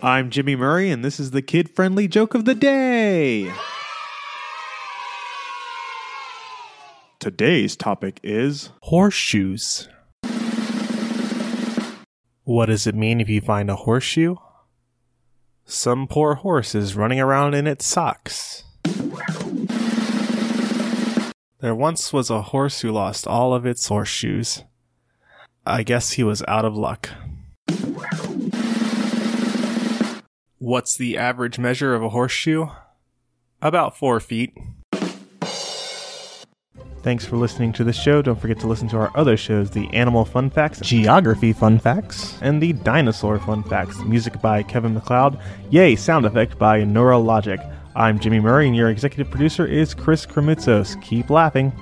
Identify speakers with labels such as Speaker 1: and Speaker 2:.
Speaker 1: I'm Jimmy Murray, and this is the kid friendly joke of the day. Today's topic is
Speaker 2: Horseshoes. What does it mean if you find a horseshoe? Some poor horse is running around in its socks. There once was a horse who lost all of its horseshoes. I guess he was out of luck. What's the average measure of a horseshoe? About four feet. Thanks for listening to the show. Don't forget to listen to our other shows the Animal Fun Facts, Geography Fun Facts, and the Dinosaur Fun Facts. Music by Kevin MacLeod. Yay! Sound effect by Neurologic. I'm Jimmy Murray, and your executive producer is Chris Kremitzos. Keep laughing.